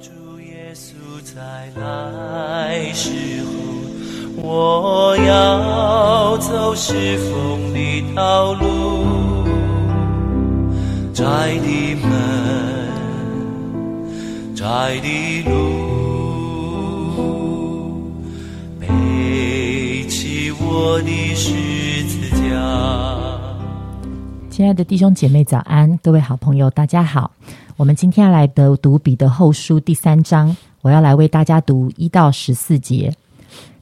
主耶稣再来时候，我要走是风的道路，窄的门，窄的路，背起我的十字架。亲爱的弟兄姐妹，早安！各位好朋友，大家好。我们今天来的读彼得后书第三章，我要来为大家读一到十四节。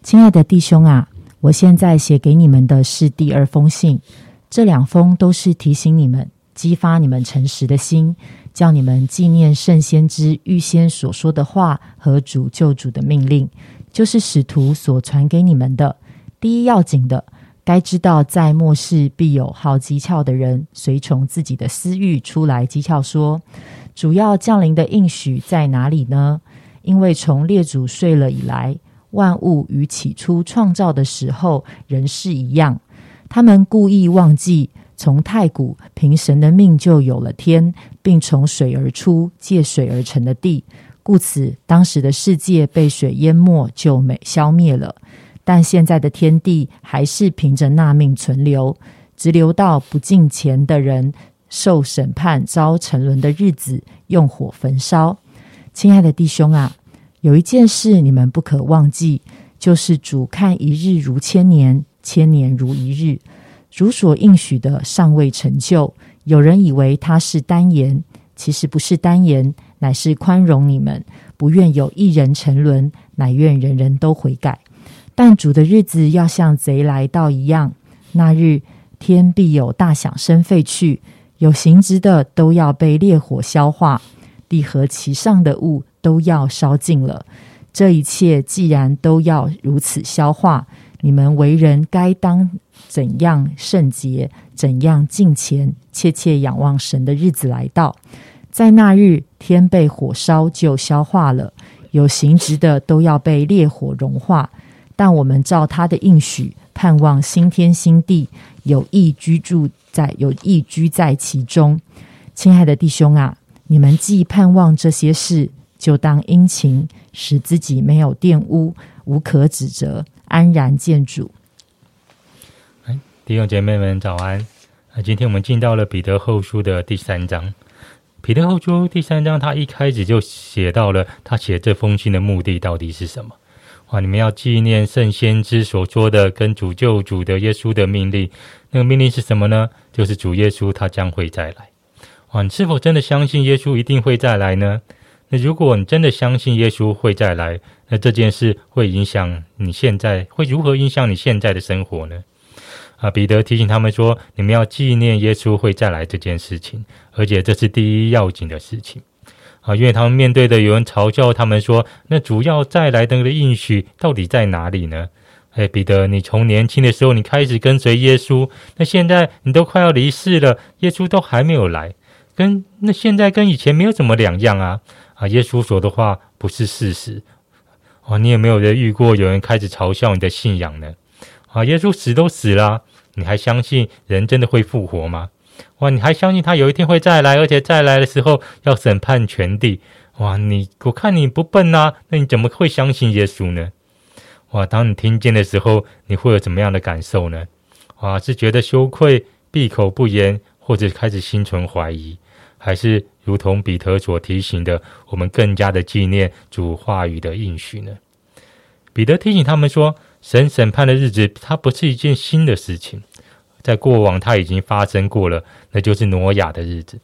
亲爱的弟兄啊，我现在写给你们的是第二封信，这两封都是提醒你们、激发你们诚实的心，叫你们纪念圣先知预先所说的话和主救主的命令，就是使徒所传给你们的。第一要紧的。该知道，在末世必有好讥诮的人，随从自己的私欲出来讥诮说：“主要降临的应许在哪里呢？”因为从列祖睡了以来，万物与起初创造的时候仍是一样。他们故意忘记，从太古凭神的命就有了天，并从水而出，借水而成的地，故此当时的世界被水淹没，就没消灭了。但现在的天地还是凭着纳命存留，直留到不敬虔的人受审判、遭沉沦的日子，用火焚烧。亲爱的弟兄啊，有一件事你们不可忘记，就是主看一日如千年，千年如一日。主所应许的尚未成就，有人以为他是单言，其实不是单言，乃是宽容你们，不愿有一人沉沦，乃愿人人都悔改。但主的日子要像贼来到一样，那日天必有大响声废去，有形质的都要被烈火消化，地和其上的物都要烧尽了。这一切既然都要如此消化，你们为人该当怎样圣洁，怎样敬虔，切切仰望神的日子来到。在那日，天被火烧就消化了，有形质的都要被烈火融化。但我们照他的应许，盼望新天新地，有意居住在，有意居在其中。亲爱的弟兄啊，你们既盼望这些事，就当殷勤，使自己没有玷污，无可指责，安然见主。弟兄姐妹们早安！啊，今天我们进到了彼得后书的第三章。彼得后书第三章，他一开始就写到了他写这封信的目的到底是什么。哇！你们要纪念圣先知所说的跟主救主的耶稣的命令，那个命令是什么呢？就是主耶稣他将会再来。哇！你是否真的相信耶稣一定会再来呢？那如果你真的相信耶稣会再来，那这件事会影响你现在，会如何影响你现在的生活呢？啊！彼得提醒他们说：你们要纪念耶稣会再来这件事情，而且这是第一要紧的事情。啊，因为他们面对的有人嘲笑他们说：“那主要再来的应许到底在哪里呢？”哎，彼得，你从年轻的时候你开始跟随耶稣，那现在你都快要离世了，耶稣都还没有来，跟那现在跟以前没有什么两样啊！啊，耶稣说的话不是事实啊！你有没有人遇过有人开始嘲笑你的信仰呢？啊，耶稣死都死了，你还相信人真的会复活吗？哇！你还相信他有一天会再来，而且再来的时候要审判全地？哇！你我看你不笨呐，那你怎么会相信耶稣呢？哇！当你听见的时候，你会有怎么样的感受呢？哇！是觉得羞愧、闭口不言，或者开始心存怀疑，还是如同彼得所提醒的，我们更加的纪念主话语的应许呢？彼得提醒他们说，神审判的日子，它不是一件新的事情。在过往，它已经发生过了，那就是挪亚的日子。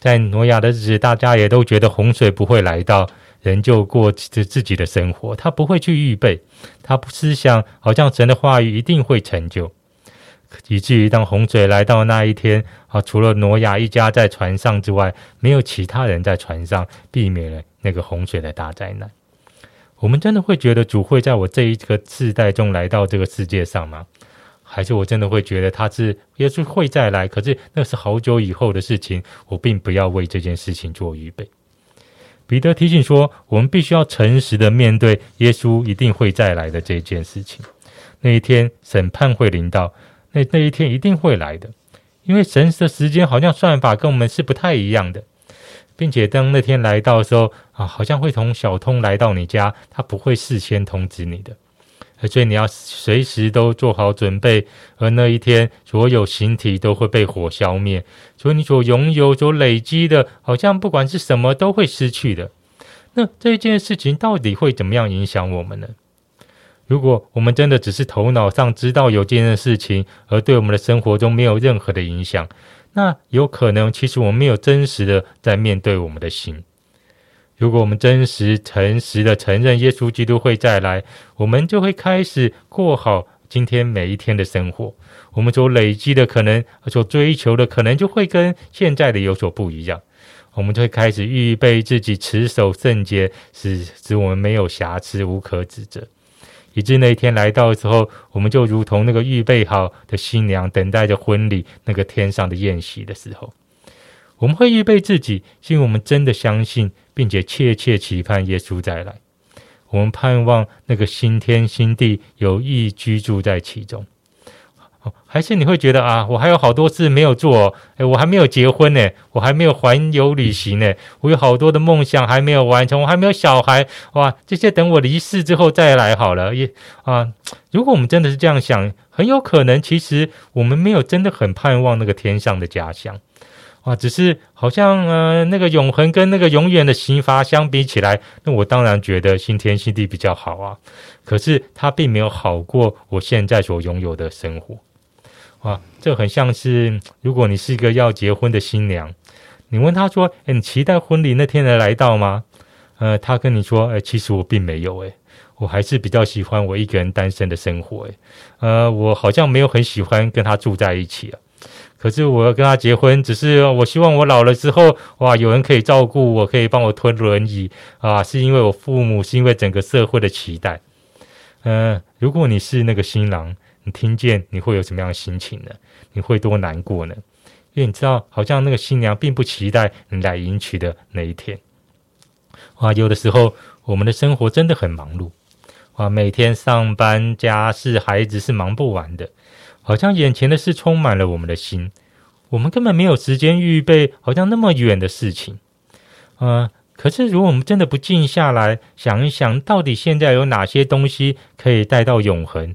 在挪亚的日子，大家也都觉得洪水不会来到，人就过着自己的生活，他不会去预备，他思想好像神的话语一定会成就，以至于当洪水来到那一天啊，除了挪亚一家在船上之外，没有其他人在船上，避免了那个洪水的大灾难。我们真的会觉得主会在我这一个世代中来到这个世界上吗？还是我真的会觉得他是耶稣会再来，可是那是好久以后的事情，我并不要为这件事情做预备。彼得提醒说，我们必须要诚实的面对耶稣一定会再来的这件事情。那一天审判会临到，那那一天一定会来的，因为神的时间好像算法跟我们是不太一样的。并且当那天来到的时候啊，好像会从小偷来到你家，他不会事先通知你的，所以你要随时都做好准备。而那一天，所有形体都会被火消灭，所以你所拥有、所累积的，好像不管是什么都会失去的。那这件事情到底会怎么样影响我们呢？如果我们真的只是头脑上知道有这件事情，而对我们的生活中没有任何的影响，那有可能其实我们没有真实的在面对我们的心。如果我们真实、诚实的承认耶稣基督会再来，我们就会开始过好今天每一天的生活。我们所累积的可能、所追求的可能，就会跟现在的有所不一样。我们就会开始预备自己，持守圣洁，使使我们没有瑕疵、无可指责。以致那一天来到的时候，我们就如同那个预备好的新娘，等待着婚礼那个天上的宴席的时候，我们会预备自己，是因为我们真的相信，并且切切期盼耶稣再来。我们盼望那个新天新地有意居住在其中。还是你会觉得啊，我还有好多事没有做，哎，我还没有结婚呢，我还没有环游旅行呢，我有好多的梦想还没有完成，我还没有小孩，哇，这些等我离世之后再来好了。也啊，如果我们真的是这样想，很有可能其实我们没有真的很盼望那个天上的家乡，啊，只是好像呃那个永恒跟那个永远的刑罚相比起来，那我当然觉得新天新地比较好啊，可是它并没有好过我现在所拥有的生活。啊，这很像是，如果你是一个要结婚的新娘，你问他说：“哎，你期待婚礼那天的来到吗？”呃，他跟你说：“哎，其实我并没有，哎，我还是比较喜欢我一个人单身的生活，哎，呃，我好像没有很喜欢跟他住在一起啊。可是我要跟他结婚，只是我希望我老了之后，哇，有人可以照顾我，可以帮我推轮椅啊，是因为我父母，是因为整个社会的期待。嗯，如果你是那个新郎。你听见你会有什么样的心情呢？你会多难过呢？因为你知道，好像那个新娘并不期待你来迎娶的那一天。啊，有的时候我们的生活真的很忙碌，啊，每天上班、家事、孩子是忙不完的，好像眼前的事充满了我们的心，我们根本没有时间预备，好像那么远的事情。嗯，可是如果我们真的不静下来想一想，到底现在有哪些东西可以带到永恒？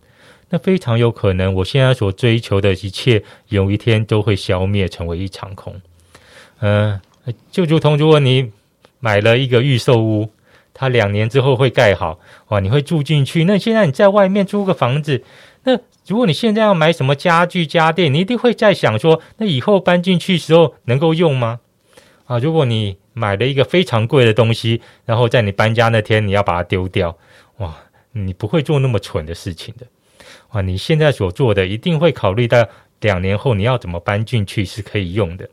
那非常有可能，我现在所追求的一切，有一天都会消灭，成为一场空。嗯，就如同如果你买了一个预售屋，它两年之后会盖好，哇，你会住进去。那现在你在外面租个房子，那 如果你现在要买什么家具家电，你一定会在想说，那以后搬进去时候能够用吗？啊，如果你买了一个非常贵的东西，然后在你搬家那天你要把它丢掉，哇，你不会做那么蠢的事情的。啊，你现在所做的一定会考虑到两年后你要怎么搬进去是可以用的。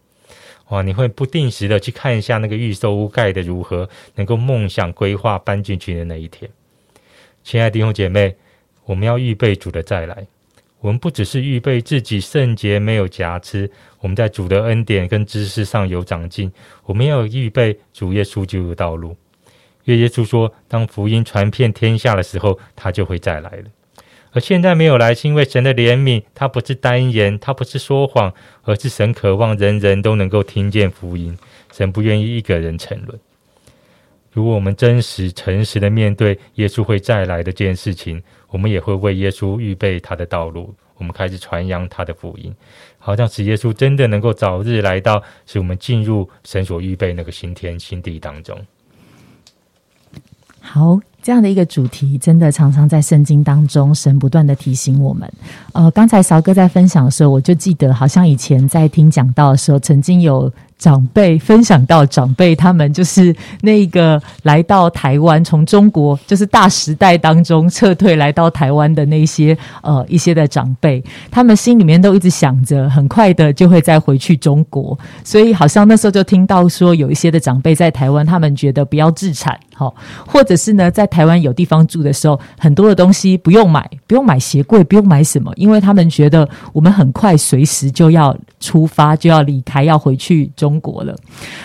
哇，你会不定时的去看一下那个预售屋盖的如何，能够梦想规划搬进去的那一天。亲爱的弟兄姐妹，我们要预备主的再来。我们不只是预备自己圣洁没有瑕疵，我们在主的恩典跟知识上有长进，我们要预备主耶稣进入道路。因为耶稣说，当福音传遍天下的时候，他就会再来了。而现在没有来，是因为神的怜悯，他不是单言，他不是说谎，而是神渴望人人都能够听见福音。神不愿意一个人沉沦。如果我们真实诚实的面对耶稣会再来的这件事情，我们也会为耶稣预备他的道路。我们开始传扬他的福音，好像使耶稣真的能够早日来到，使我们进入神所预备那个新天新地当中。好。这样的一个主题，真的常常在圣经当中，神不断的提醒我们。呃，刚才韶哥在分享的时候，我就记得，好像以前在听讲道的时候，曾经有。长辈分享到，长辈他们就是那个来到台湾，从中国就是大时代当中撤退来到台湾的那些呃一些的长辈，他们心里面都一直想着，很快的就会再回去中国，所以好像那时候就听到说，有一些的长辈在台湾，他们觉得不要自产，好，或者是呢，在台湾有地方住的时候，很多的东西不用买，不用买鞋柜，不用买什么，因为他们觉得我们很快随时就要出发，就要离开，要回去中。国了，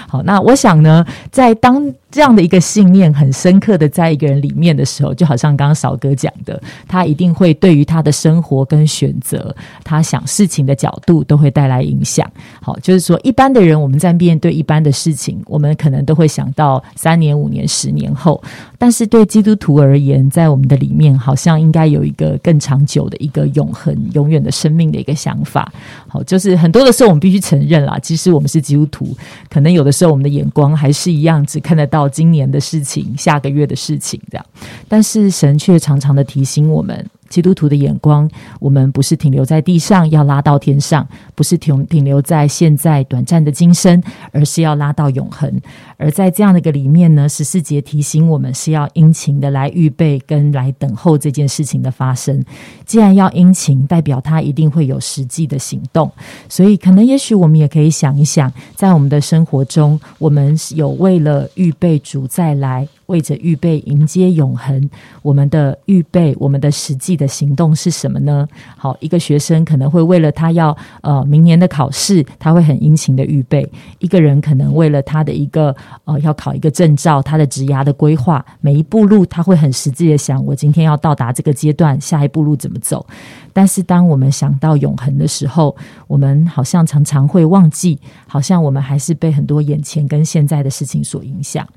好，那我想呢，在当这样的一个信念很深刻的在一个人里面的时候，就好像刚刚少哥讲的，他一定会对于他的生活跟选择，他想事情的角度都会带来影响。好，就是说一般的人我们在面对一般的事情，我们可能都会想到三年、五年、十年后，但是对基督徒而言，在我们的里面好像应该有一个更长久的一个永恒、永远的生命的一个想法。好，就是很多的时候我们必须承认啦，其实我们是基督徒，可能有的时候我们的眼光还是一样，只看得到。到今年的事情，下个月的事情，这样，但是神却常常的提醒我们。基督徒的眼光，我们不是停留在地上，要拉到天上；不是停停留在现在短暂的今生，而是要拉到永恒。而在这样的一个里面呢，十四节提醒我们是要殷勤的来预备跟来等候这件事情的发生。既然要殷勤，代表他一定会有实际的行动。所以，可能也许我们也可以想一想，在我们的生活中，我们有为了预备主再来。为着预备迎接永恒，我们的预备，我们的实际的行动是什么呢？好，一个学生可能会为了他要呃明年的考试，他会很殷勤的预备；一个人可能为了他的一个呃要考一个证照，他的职涯的规划，每一步路他会很实际的想，我今天要到达这个阶段，下一步路怎么走。但是，当我们想到永恒的时候，我们好像常常会忘记，好像我们还是被很多眼前跟现在的事情所影响。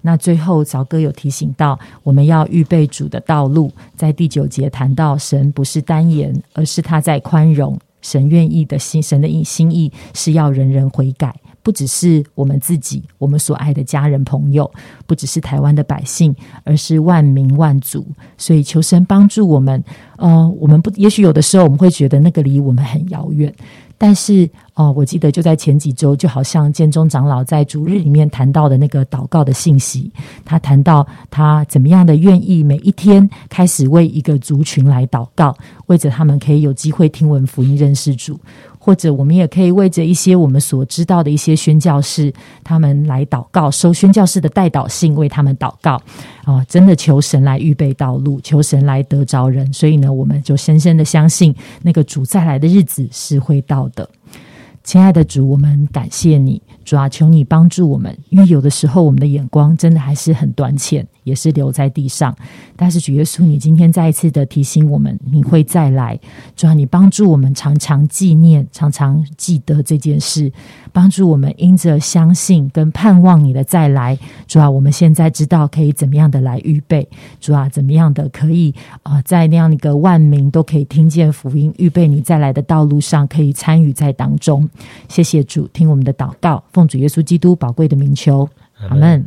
那最后，早哥有提醒到，我们要预备主的道路。在第九节谈到，神不是单言，而是他在宽容。神愿意的心，神的意心意是要人人悔改。不只是我们自己，我们所爱的家人朋友，不只是台湾的百姓，而是万民万族。所以求神帮助我们。呃，我们不，也许有的时候我们会觉得那个离我们很遥远。但是哦，我记得就在前几周，就好像建中长老在主日里面谈到的那个祷告的信息，他谈到他怎么样的愿意每一天开始为一个族群来祷告，为着他们可以有机会听闻福音、认识主。或者我们也可以为着一些我们所知道的一些宣教士，他们来祷告，收宣教士的代祷信，为他们祷告啊！真的求神来预备道路，求神来得着人。所以呢，我们就深深的相信，那个主再来的日子是会到的。亲爱的主，我们感谢你，主啊，求你帮助我们，因为有的时候我们的眼光真的还是很短浅。也是留在地上，但是主耶稣，你今天再一次的提醒我们，你会再来。主啊，你帮助我们常常纪念、常常记得这件事，帮助我们因着相信跟盼望你的再来。主啊，我们现在知道可以怎么样的来预备。主啊，怎么样的可以啊，在那样一个万民都可以听见福音、预备你再来的道路上，可以参与在当中。谢谢主，听我们的祷告，奉主耶稣基督宝贵的名求，阿门。